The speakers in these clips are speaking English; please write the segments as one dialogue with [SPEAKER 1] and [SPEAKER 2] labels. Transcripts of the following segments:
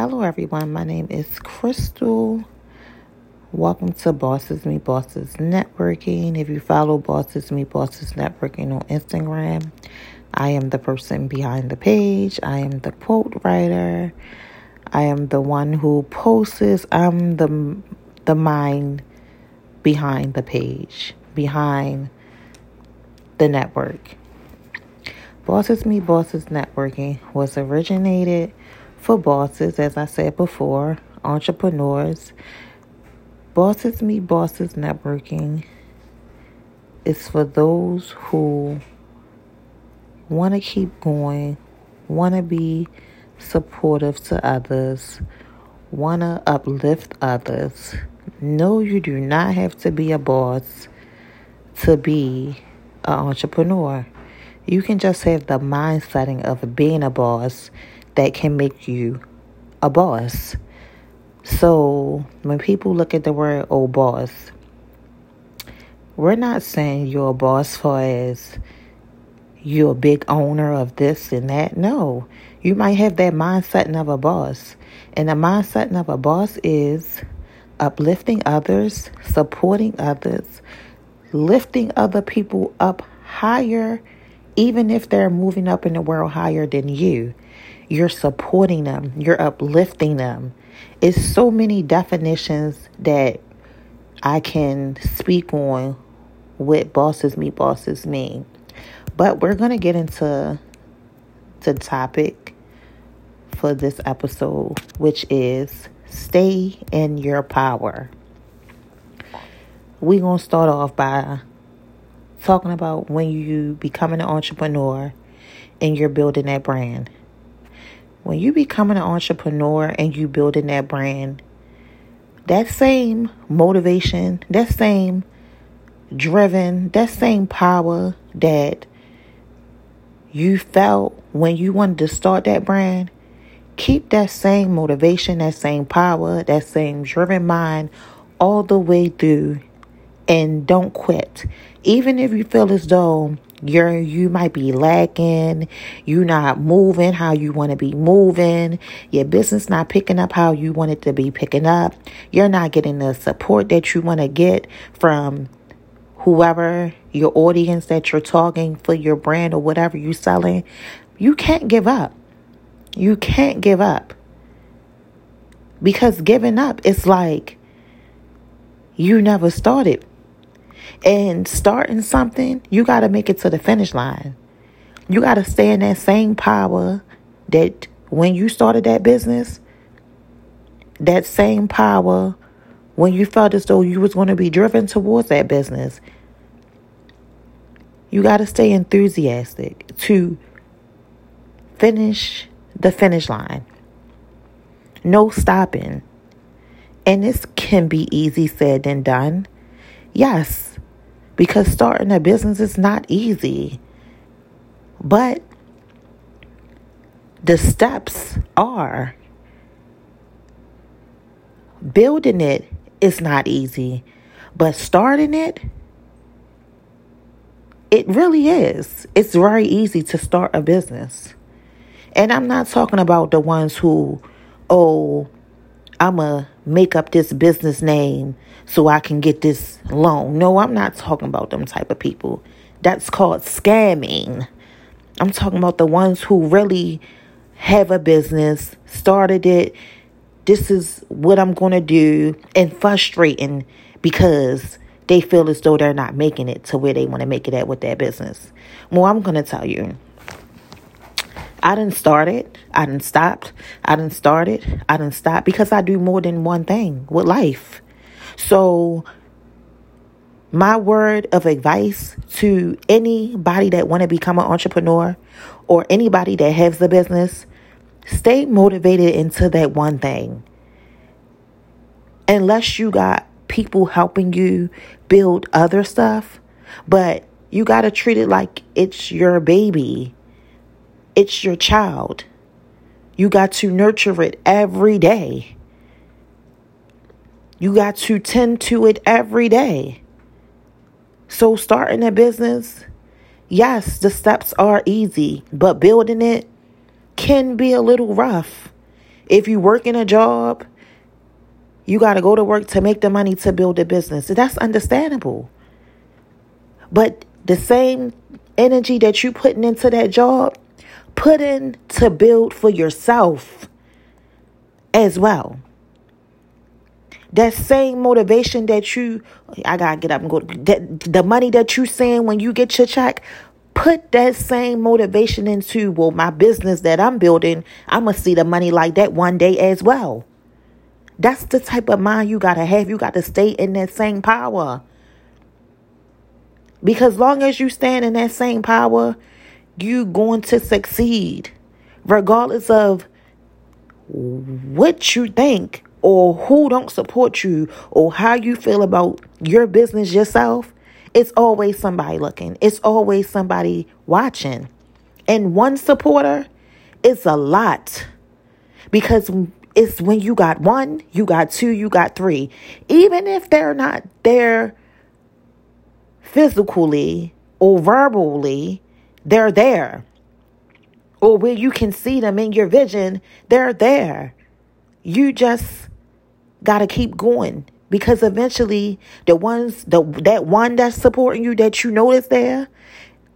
[SPEAKER 1] Hello, everyone. My name is Crystal. Welcome to Bosses Meet Bosses Networking. If you follow Bosses Meet Bosses Networking on Instagram, I am the person behind the page. I am the quote writer. I am the one who posts. I'm the the mind behind the page, behind the network. Bosses Meet Bosses Networking was originated for bosses, as I said before, entrepreneurs. Bosses Meet Bosses Networking is for those who want to keep going, want to be supportive to others, want to uplift others. No, you do not have to be a boss to be an entrepreneur. You can just have the mindset of being a boss that can make you a boss. So when people look at the word "oh boss," we're not saying you're a boss for as you're a big owner of this and that. No, you might have that mindset of a boss, and the mindset of a boss is uplifting others, supporting others, lifting other people up higher, even if they're moving up in the world higher than you. You're supporting them, you're uplifting them. It's so many definitions that I can speak on what bosses meet bosses mean. But we're going to get into the topic for this episode, which is stay in your power. We're going to start off by talking about when you becoming an entrepreneur and you're building that brand when you becoming an entrepreneur and you building that brand, that same motivation, that same driven, that same power that you felt when you wanted to start that brand, keep that same motivation, that same power, that same driven mind all the way through and don't quit. Even if you feel as though you're you might be lacking, You're not moving how you want to be moving, your business not picking up how you want it to be picking up, you're not getting the support that you want to get from whoever your audience that you're talking for your brand or whatever you're selling, you can't give up. You can't give up. Because giving up is like you never started and starting something, you got to make it to the finish line. You got to stay in that same power that when you started that business, that same power when you felt as though you was going to be driven towards that business. You got to stay enthusiastic to finish the finish line. No stopping. And this can be easy said than done. Yes, because starting a business is not easy. But the steps are building it is not easy, but starting it it really is. It's very easy to start a business. And I'm not talking about the ones who, oh, I'm going to make up this business name so I can get this loan. No, I'm not talking about them type of people. That's called scamming. I'm talking about the ones who really have a business, started it. This is what I'm going to do, and frustrating because they feel as though they're not making it to where they want to make it at with their business. Well, I'm going to tell you I didn't start it. I didn't stop. I didn't start it. I didn't stop because I do more than one thing with life. So my word of advice to anybody that want to become an entrepreneur or anybody that has a business, stay motivated into that one thing. Unless you got people helping you build other stuff, but you got to treat it like it's your baby it's your child. You got to nurture it every day. You got to tend to it every day. So, starting a business, yes, the steps are easy, but building it can be a little rough. If you work in a job, you got to go to work to make the money to build a business. That's understandable. But the same energy that you putting into that job, put in to build for yourself as well. That same motivation that you, I gotta get up and go. That the money that you send when you get your check, put that same motivation into well, my business that I'm building. I'm gonna see the money like that one day as well. That's the type of mind you gotta have. You got to stay in that same power. Because long as you stand in that same power, you going to succeed, regardless of what you think or who don't support you or how you feel about your business yourself, it's always somebody looking. It's always somebody watching. And one supporter is a lot because it's when you got one, you got two, you got three. Even if they're not there physically or verbally, they're there. Or where you can see them in your vision, they're there. You just got to keep going because eventually the ones the that one that's supporting you that you know is there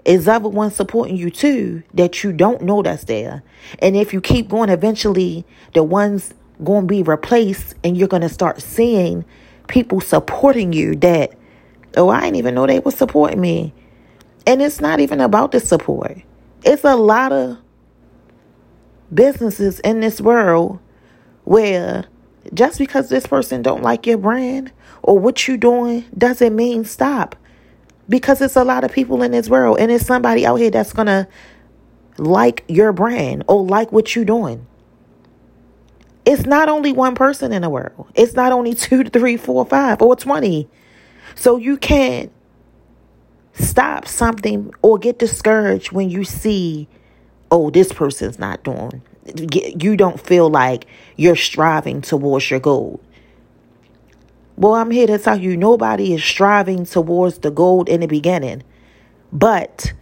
[SPEAKER 1] is other one supporting you too that you don't know that's there. And if you keep going, eventually the ones going to be replaced and you're going to start seeing people supporting you that, oh, I didn't even know they were supporting me. And it's not even about the support. It's a lot of businesses in this world where just because this person don't like your brand or what you doing doesn't mean stop. Because it's a lot of people in this world and it's somebody out here that's going to like your brand or like what you doing. It's not only one person in the world. It's not only two, three, four, five, or 20. So you can't stop something or get discouraged when you see, oh, this person's not doing you don't feel like you're striving towards your goal. Well, I'm here to tell you nobody is striving towards the goal in the beginning. But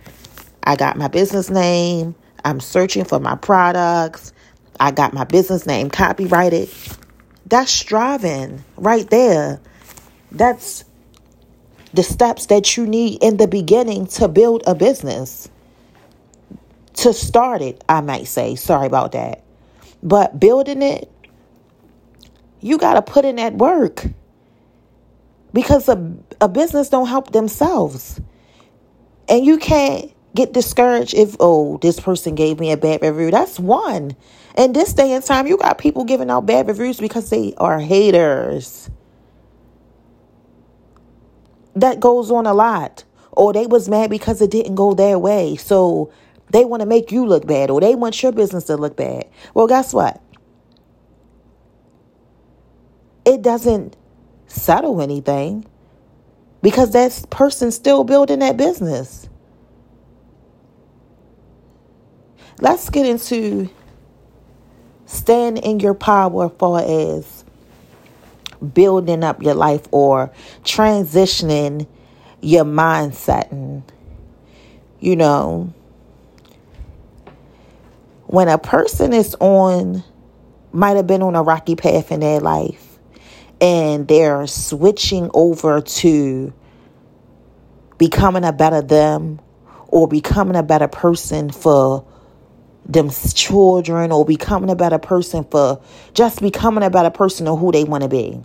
[SPEAKER 1] I got my business name. I'm searching for my products. I got my business name copyrighted. That's striving right there. That's the steps that you need in the beginning to build a business to start it, I might say. Sorry about that. But building it, you got to put in that work. Because a, a business don't help themselves. And you can't get discouraged if, oh, this person gave me a bad review. That's one. And this day and time, you got people giving out bad reviews because they are haters. That goes on a lot. Or they was mad because it didn't go their way. So they want to make you look bad or they want your business to look bad. Well, guess what? It doesn't settle anything because that person's still building that business. Let's get into stand in your power far as building up your life or transitioning your mindset and you know when a person is on, might have been on a rocky path in their life, and they're switching over to becoming a better them or becoming a better person for them children or becoming a better person for just becoming a better person of who they want to be.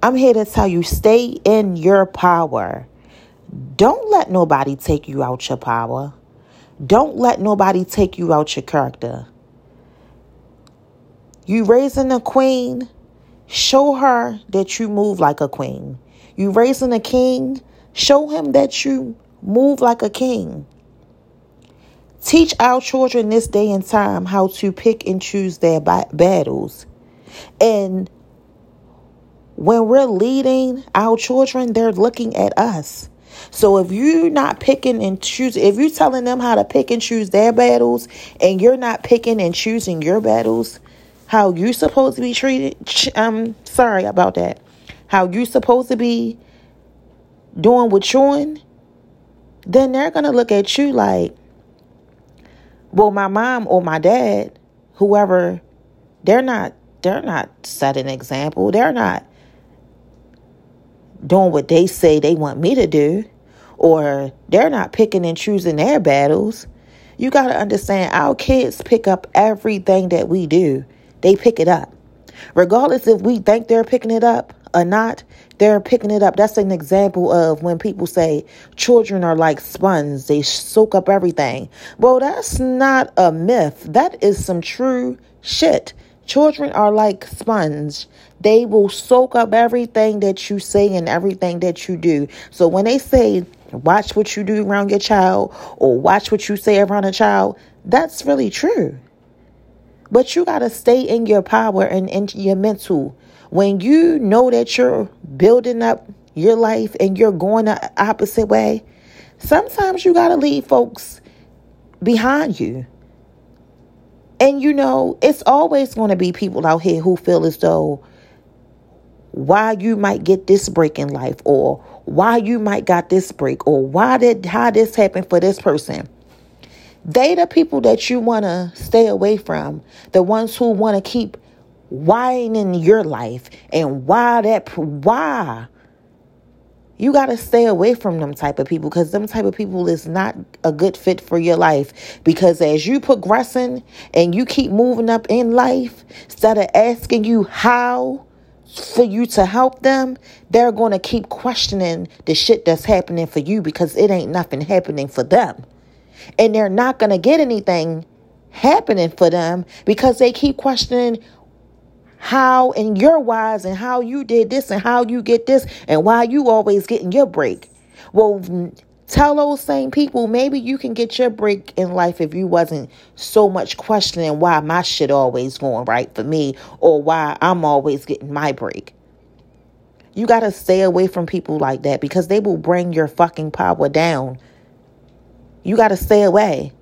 [SPEAKER 1] I'm here to tell you stay in your power. Don't let nobody take you out your power. Don't let nobody take you out your character. You raising a queen, show her that you move like a queen. You raising a king, show him that you move like a king. Teach our children this day and time how to pick and choose their battles. And when we're leading our children, they're looking at us. So if you're not picking and choosing, if you're telling them how to pick and choose their battles and you're not picking and choosing your battles, how you supposed to be treated, I'm sorry about that. How you supposed to be doing what you're doing, then they're going to look at you like, well, my mom or my dad, whoever they're not they're not setting an example. They're not doing what they say they want me to do or they're not picking and choosing their battles. You got to understand our kids pick up everything that we do. They pick it up. Regardless if we think they're picking it up or not, they're picking it up. That's an example of when people say children are like sponges, they soak up everything. Well, that's not a myth. That is some true shit. Children are like sponge. They will soak up everything that you say and everything that you do. So when they say watch what you do around your child or watch what you say around a child, that's really true. But you got to stay in your power and in your mental. When you know that you're building up your life and you're going the opposite way, sometimes you got to leave folks behind you. And you know, it's always going to be people out here who feel as though why you might get this break in life or why you might got this break or why did how this happened for this person. They the people that you want to stay away from, the ones who want to keep whining your life and why that why you got to stay away from them type of people because them type of people is not a good fit for your life because as you progressing and you keep moving up in life instead of asking you how for you to help them they're going to keep questioning the shit that's happening for you because it ain't nothing happening for them and they're not going to get anything happening for them because they keep questioning how and your wise and how you did this and how you get this and why you always getting your break. Well, tell those same people maybe you can get your break in life if you wasn't so much questioning why my shit always going right for me or why I'm always getting my break. You got to stay away from people like that because they will bring your fucking power down. You got to stay away.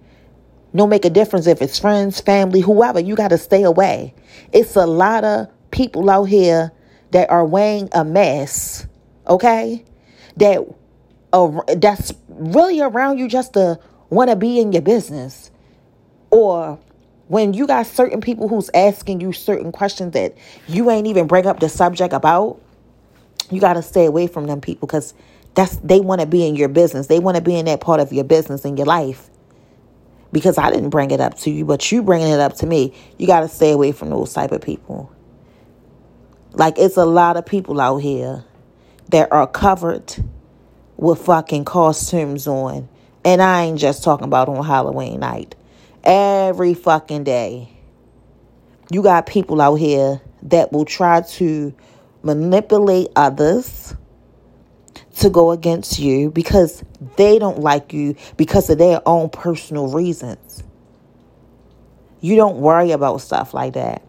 [SPEAKER 1] No make a difference if it's friends, family, whoever. You got to stay away. It's a lot of people out here that are weighing a mess, okay? That uh, that's really around you just to want to be in your business. Or when you got certain people who's asking you certain questions that you ain't even bring up the subject about, you got to stay away from them people because that's they want to be in your business. They want to be in that part of your business in your life because I didn't bring it up to you, but you bringing it up to me. You got to stay away from those type of people. Like it's a lot of people out here that are covered with fucking costumes on. And I ain't just talking about on Halloween night. Every fucking day. You got people out here that will try to manipulate others to go against you because they don't like you because of their own personal reasons. You don't worry about stuff like that.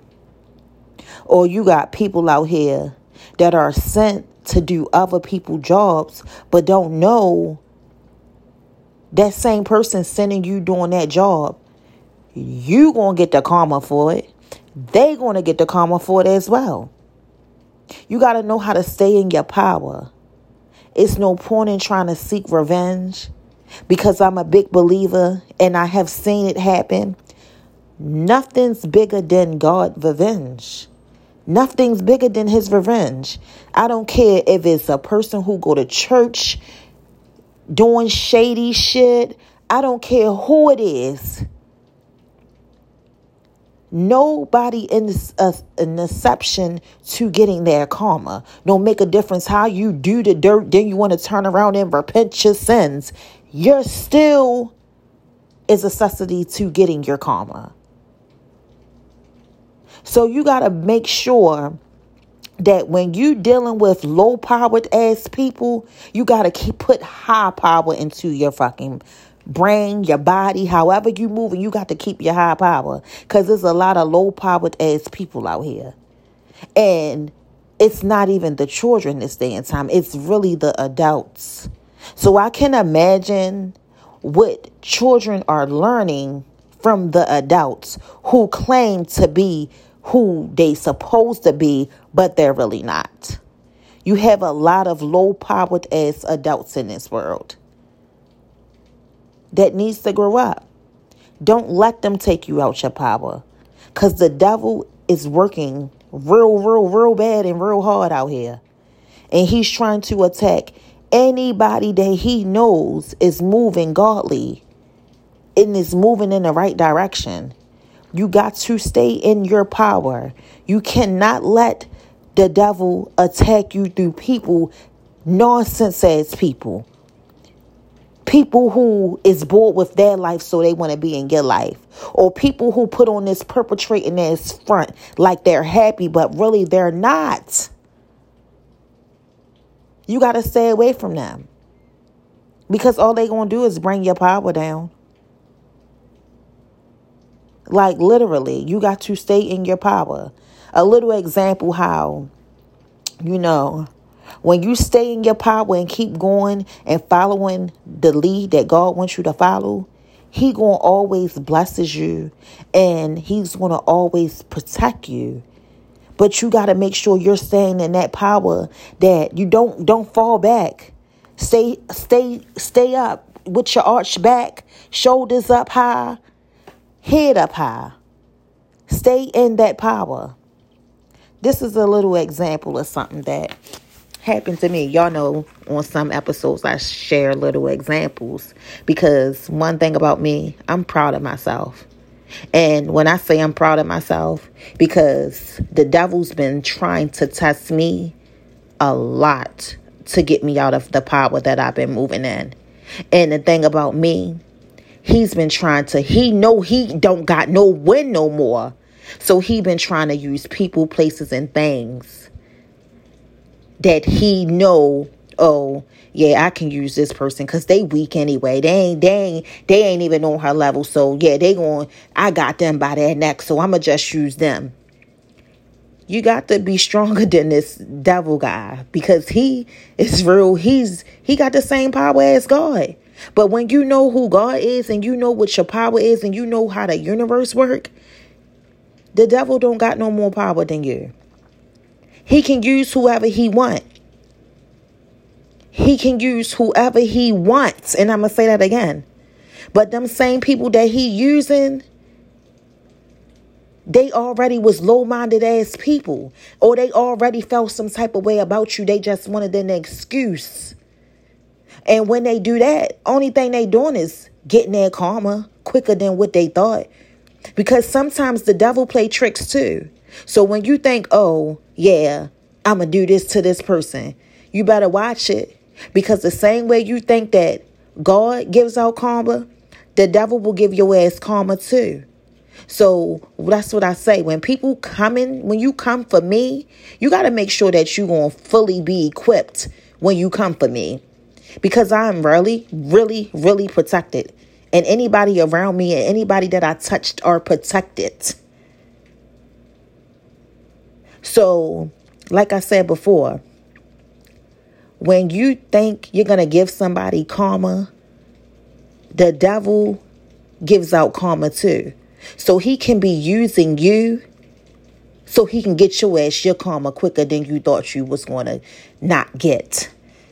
[SPEAKER 1] Or you got people out here that are sent to do other people's jobs but don't know that same person sending you doing that job you to get the karma for it they to get the karma for it as well you got to know how to stay in your power it's no point in trying to seek revenge because I'm a big believer and I have seen it happen. Nothing's bigger than God revenge. Nothing's bigger than his revenge. I don't care if it's a person who go to church doing shady shit. I don't care who it is. Nobody in a, an uh, exception to getting their karma. Don't make a difference how you do the dirt, then you want to turn around and repent your sins. You're still is a necessity to getting your karma. So you got to make sure that when you dealing with low powered ass people, you got to keep put high power into your fucking brain, your body, however you move, and you got to keep your high power because there's a lot of low powered ass people out here. And it's not even the children this day and time, it's really the adults. So I can imagine what children are learning from the adults who claim to be who they supposed to be, but they're really not. You have a lot of low powered ass adults in this world that needs to grow up. Don't let them take you out your power. Because the devil is working real, real, real bad and real hard out here. And he's trying to attack anybody that he knows is moving godly and is moving in the right direction. You got to stay in your power. You cannot let the devil attack you through people, nonsense as people. People who is bored with their life so they want to be in your life. Or people who put on this perpetrating this front like they're happy, but really they're not. You got to stay away from them. Because all they going to do is bring your power down. Like literally, you got to stay in your power. A little example how, you know, when you stay in your power and keep going and following the lead that God wants you to follow, He gonna always blesses you and He's gonna always protect you. But you gotta make sure you're staying in that power that you don't don't fall back. Stay stay stay up with your arch back, shoulders up high, head up high. Stay in that power. This is a little example of something that happened to me. Y'all know on some episodes I share little examples because one thing about me, I'm proud of myself. And when I say I'm proud of myself, because the devil's been trying to test me a lot to get me out of the power that I've been moving in. And the thing about me, he's been trying to he know he don't got no win no more. So he been trying to use people places and things that he know oh yeah i can use this person because they weak anyway. They ain't they ain't they ain't even on her level. So yeah they going i got them by their neck so i'ma just use them. You got to be stronger than this devil guy because he is real. He's he got the same power as god but when you know who God is and you know what your power is and you know how the universe work, the devil don't got no more power than you. He can use whoever he want. He can use whoever he wants. And I'm going to say that again. But them same people that he using, they already was low-minded ass people. Or they already felt some type of way about you. They just wanted an excuse and when they do that, only thing they doing is getting their karma quicker than what they thought. Because sometimes the devil play tricks too. So when you think, oh, yeah, I'm going to do this to this person, you better watch it. Because the same way you think that God gives out karma, the devil will give your ass karma too. So that's what I say. When people come in, when you come for me, you got to make sure that you're going to fully be equipped when you come for me because I'm really, really, really protected. And anybody around me and anybody that I touched are protected. So, like I said before, when you think you're going to give somebody karma, the devil gives out karma too. So he can be using you so he can get your ass your karma quicker than you thought you was going to not get.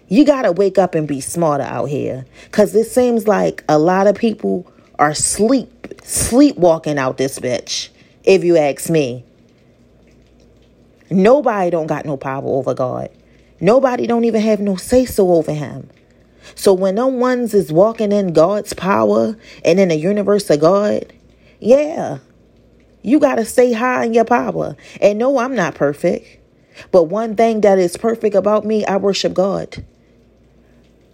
[SPEAKER 1] You got to wake up and be smarter out here cuz it seems like a lot of people are sleep sleepwalking out this bitch if you ask me. Nobody don't got no power over God. Nobody don't even have no say so over him. So when no ones is walking in God's power and in the universe of God, yeah, you got to stay high in your power. And no, I'm not perfect. But one thing that is perfect about me, I worship God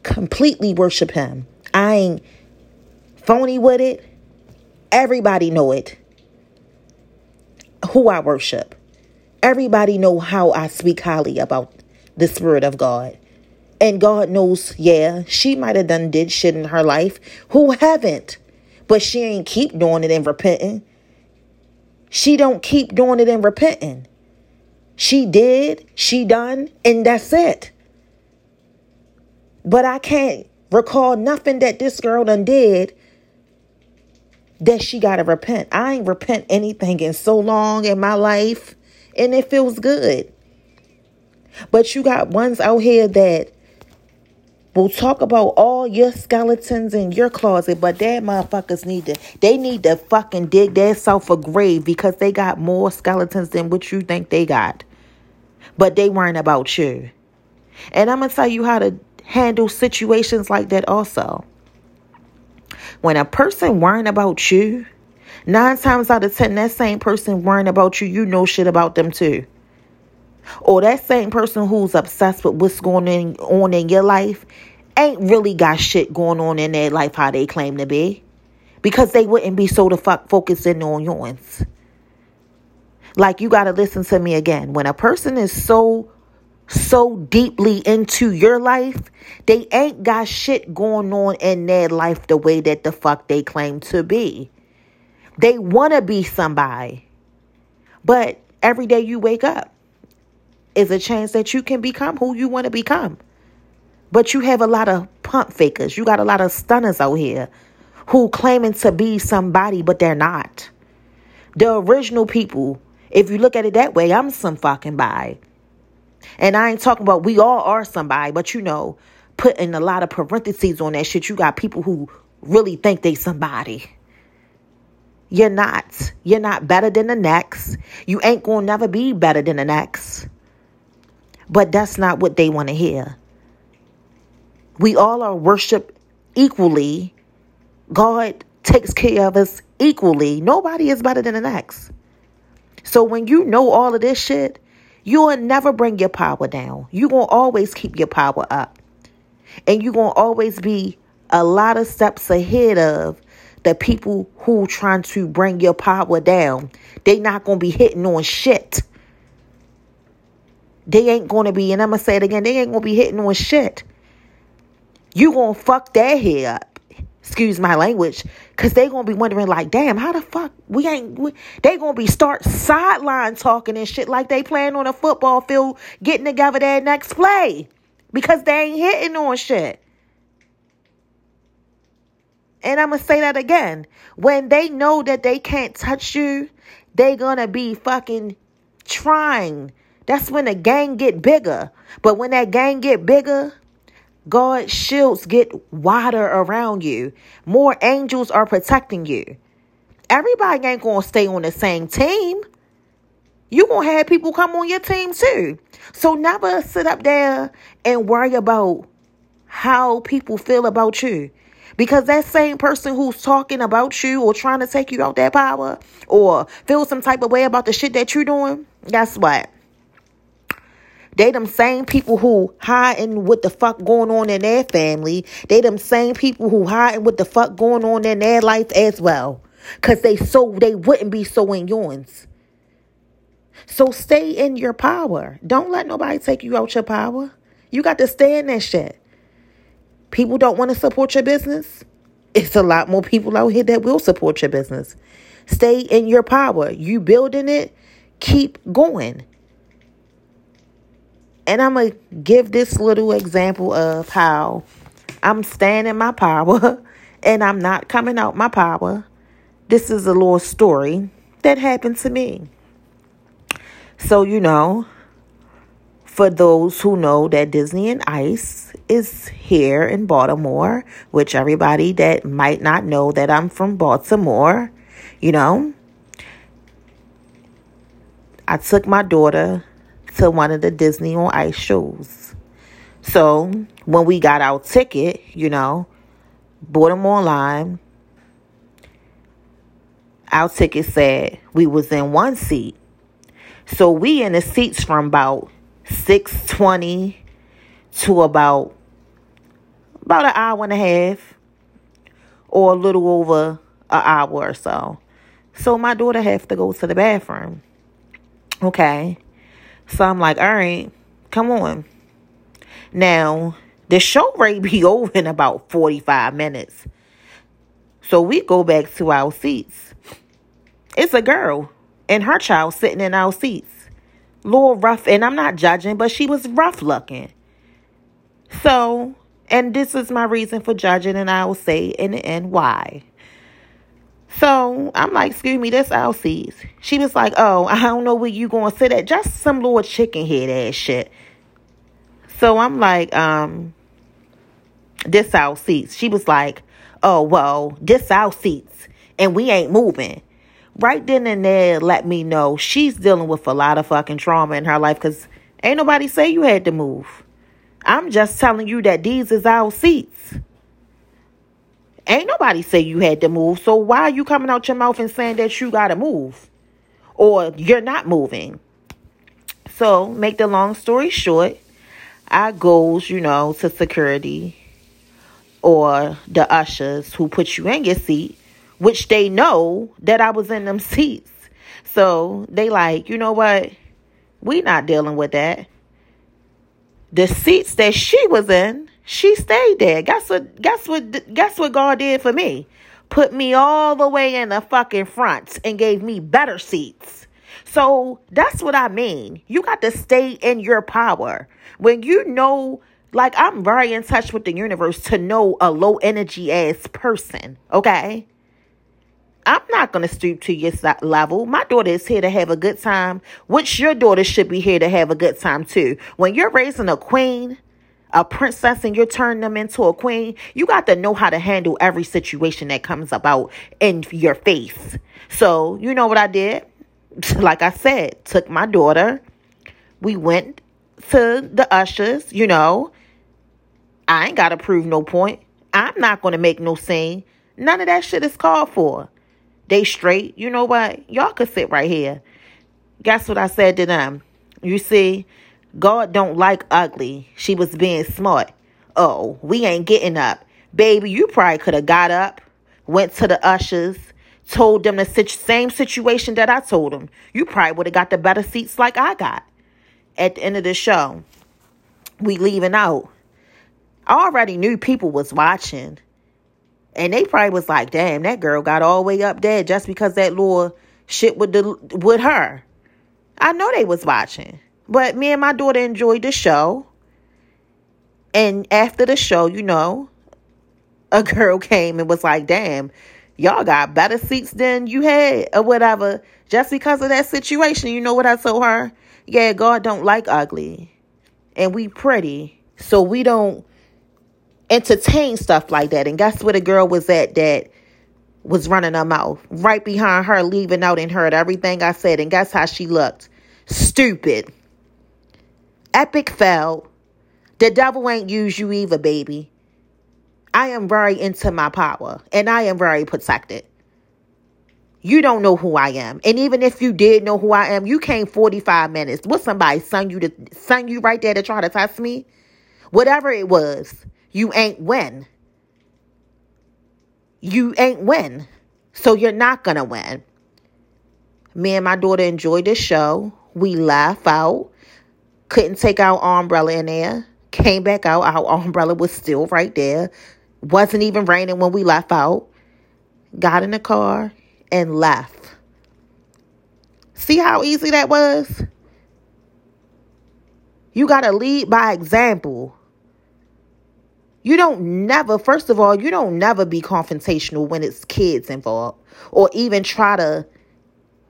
[SPEAKER 1] completely worship him. I ain't phony with it. Everybody know it. Who I worship. Everybody know how I speak highly about the spirit of God. And God knows, yeah, she might have done did shit in her life. Who haven't? But she ain't keep doing it and repenting. She don't keep doing it and repenting. She did, she done, and that's it. But I can't recall nothing that this girl done did that she got to repent. I ain't repent anything in so long in my life, and it feels good. But you got ones out here that will talk about all your skeletons in your closet, but that motherfuckers need to they need to fucking dig themselves a grave because they got more skeletons than what you think they got. But they weren't about you. And I'm gonna tell you how to handle situations like that also. When a person worrying about you, nine times out of ten, that same person worrying about you, you know shit about them too. Or that same person who's obsessed with what's going on in your life ain't really got shit going on in their life how they claim to be. Because they wouldn't be so the fuck focusing on yours. Like you gotta listen to me again. When a person is so so deeply into your life, they ain't got shit going on in their life the way that the fuck they claim to be. They want to be somebody. But every day you wake up is a chance that you can become who you want to become. But you have a lot of pump fakers. You got a lot of stunners out here who claiming to be somebody, but they're not. The original people, if you look at it that way, I'm some fucking by. And I ain't talking about we all are somebody, but you know, putting a lot of parentheses on that shit. You got people who really think they somebody. You're not. You're not better than the next. You ain't gonna never be better than the next. But that's not what they want to hear. We all are worshiped equally. God takes care of us equally. Nobody is better than the next. So when you know all of this shit, You'll never bring your power down. You're going to always keep your power up. And you're going to always be a lot of steps ahead of the people who trying to bring your power down. They not going to be hitting on shit. They ain't going to be, and I'm going to say it again, they ain't going to be hitting on shit. You going to fuck their head up excuse my language, because they gonna be wondering like, damn, how the fuck we ain't? They gonna be start sideline talking and shit like they playing on a football field, getting together their next play, because they ain't hitting on shit. And I'm gonna say that again. When they know that they can't touch you, they gonna be fucking trying. That's when the gang get bigger. But when that gang get bigger, God's shields get wider around you. More angels are protecting you. Everybody ain't going to stay on the same team. you going to have people come on your team too. So never sit up there and worry about how people feel about you. Because that same person who's talking about you or trying to take you out that power or feel some type of way about the shit that you're doing, guess what? They them same people who hiding what the fuck going on in their family. They them same people who hiding what the fuck going on in their life as well. Cause they so they wouldn't be so in yours. So stay in your power. Don't let nobody take you out your power. You got to stay in that shit. People don't want to support your business. It's a lot more people out here that will support your business. Stay in your power. You building it, keep going. And I'm going to give this little example of how I'm staying in my power and I'm not coming out my power. This is a little story that happened to me. So, you know, for those who know that Disney on Ice is here in Baltimore, which everybody that might not know that I'm from Baltimore, you know, I took my daughter to one of the Disney on Ice shows. So when we got our ticket, you know, bought them online. Our ticket said we was in one seat. So we in the seats from about 620 to about about an hour and a half or a little over an hour or so. So my daughter have to go to the bathroom. Okay. So I'm like, all right, come on. Now, the show rate be over in about 45 minutes. So we go back to our seats. It's a girl and her child sitting in our seats. Little rough, and I'm not judging, but she was rough looking. So, and this is my reason for judging, and I will say in the end why. So I'm like, excuse me, that's our seats. She was like, oh, I don't know where you going to sit at. Just some little chicken head ass shit. So I'm like, um, this our seats. She was like, oh, well, this our seats and we ain't moving. Right then and there, let me know she's dealing with a lot of fucking trauma in her life because ain't nobody say you had to move. I'm just telling you that these is our seats. Ain't nobody say you had to move. So why are you coming out your mouth and saying that you gotta move? Or you're not moving? So, make the long story short, I goes, you know, to security or the ushers who put you in your seat, which they know that I was in them seats. So they like, you know what? We not dealing with that. The seats that she was in, she stayed there. Guess what? Guess what? Guess what God did for me? Put me all the way in the fucking front and gave me better seats. So that's what I mean. You got to stay in your power. When you know, like, I'm very in touch with the universe to know a low energy ass person, okay? I'm not going to stoop to your level. My daughter is here to have a good time, which your daughter should be here to have a good time too. When you're raising a queen, a princess, and you're turning them into a queen, you got to know how to handle every situation that comes about in your face. So, you know what I did? like I said, took my daughter. We went to the ushers, you know. I ain't got to prove no point. I'm not going to make no scene. None of that shit is called for. They straight. You know what? Y'all could sit right here. Guess what I said to them? You see, God don't like ugly. She was being smart. Oh, we ain't getting up. Baby, you probably could have got up, went to the ushers, told them the same situation that I told them, you probably would have got the better seats like I got. At the end of the show, we leaving out. I already knew people was watching. And they probably was like, damn, that girl got all the way up there just because that little shit with the with her. I know they was watching. But me and my daughter enjoyed the show. And after the show, you know, a girl came and was like, damn, y'all got better seats than you had or whatever. Just because of that situation you know what i told her? Yeah god don't like ugly. And we pretty. So we don't entertain stuff like that. And guess where the girl was at that was running her mouth? Right behind her leaving out and heard everything i said. And guess how she looked? Stupid epic fail the devil ain't use you either baby I am very into my power and I am very protected. You don't know who I am. And even if you did know who I am, you came 45 minutes. What somebody sung you to sung you right there to try to test me? Whatever it was, you ain't win. You ain't win. So you're not gonna win. Me and my daughter enjoyed the show. We laugh out. Couldn't take our umbrella in there. Came back out. Our umbrella was still right there. Wasn't even raining when we left out. Got in the car and left. See how easy that was? You got to lead by example. You don't never, first of all, you don't never be confrontational when it's kids involved or even try to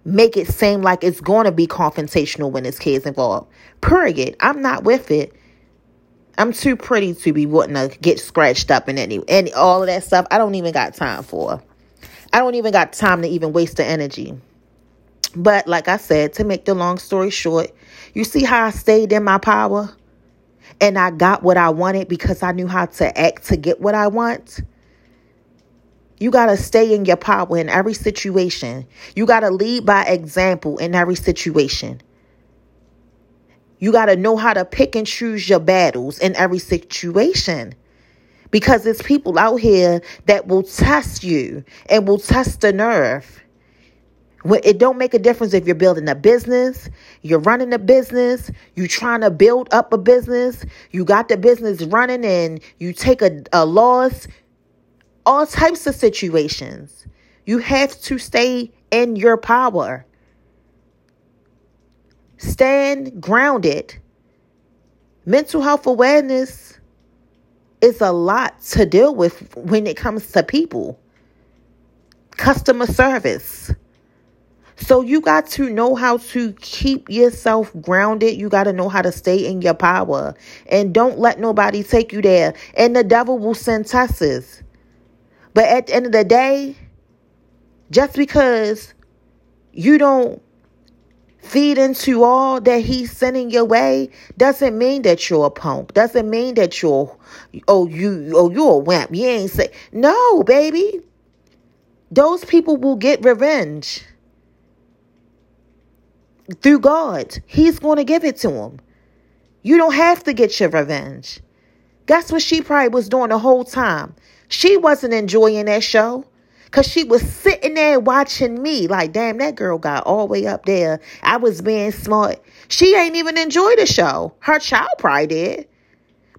[SPEAKER 1] make it seem like it's going to be confrontational when it's kids involved. Period. I'm not with it. I'm too pretty to be wanting to get scratched up in any and all of that stuff. I don't even got time for. I don't even got time to even waste the energy. But like I said, to make the long story short, you see how I stayed in my power and I got what I wanted because I knew how to act to get what I want. You got to stay in your power in every situation. You got to lead by example in every situation. You got to know how to pick and choose your battles in every situation. Because there's people out here that will test you and will test the nerve. It don't make a difference if you're building a business, you're running a business, you're trying to build up a business, you got the business running and you take a, a loss, all types of situations. You have to stay in your power. Stand grounded. Mental health awareness is a lot to deal with when it comes to people. Customer service. So you got to know how to keep yourself grounded. You got to know how to stay in your power. And don't let nobody take you there. And the devil will send tests. But at the end of the day, just because you don't feed into all that he's sending your way doesn't mean that you're a punk. Doesn't mean that you're oh you oh you're a wimp. You ain't say no, baby. Those people will get revenge through God. He's going to give it to them. You don't have to get your revenge. That's what she probably was doing the whole time. She wasn't enjoying that show. Cause she was sitting there watching me like, damn, that girl got all the way up there. I was being smart. She ain't even enjoy the show. Her child probably did.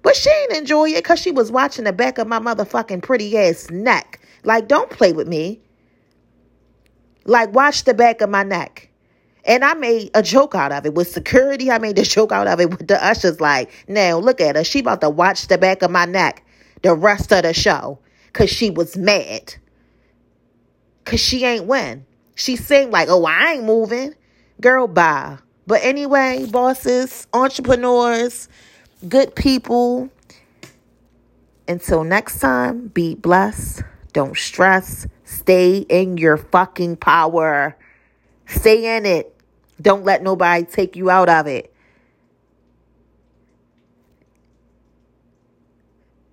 [SPEAKER 1] But she ain't enjoy it because she was watching the back of my motherfucking pretty ass neck. Like, don't play with me. Like, watch the back of my neck. And I made a joke out of it. With security, I made a joke out of it with the ushers. Like, now look at her. She about to watch the back of my neck the rest of the show. Cause she was mad. Cause she ain't win. She seemed like, oh, I ain't moving. Girl, bye. But anyway, bosses, entrepreneurs, good people. Until next time, be blessed. Don't stress. Stay in your fucking power. Stay in it. Don't let nobody take you out of it.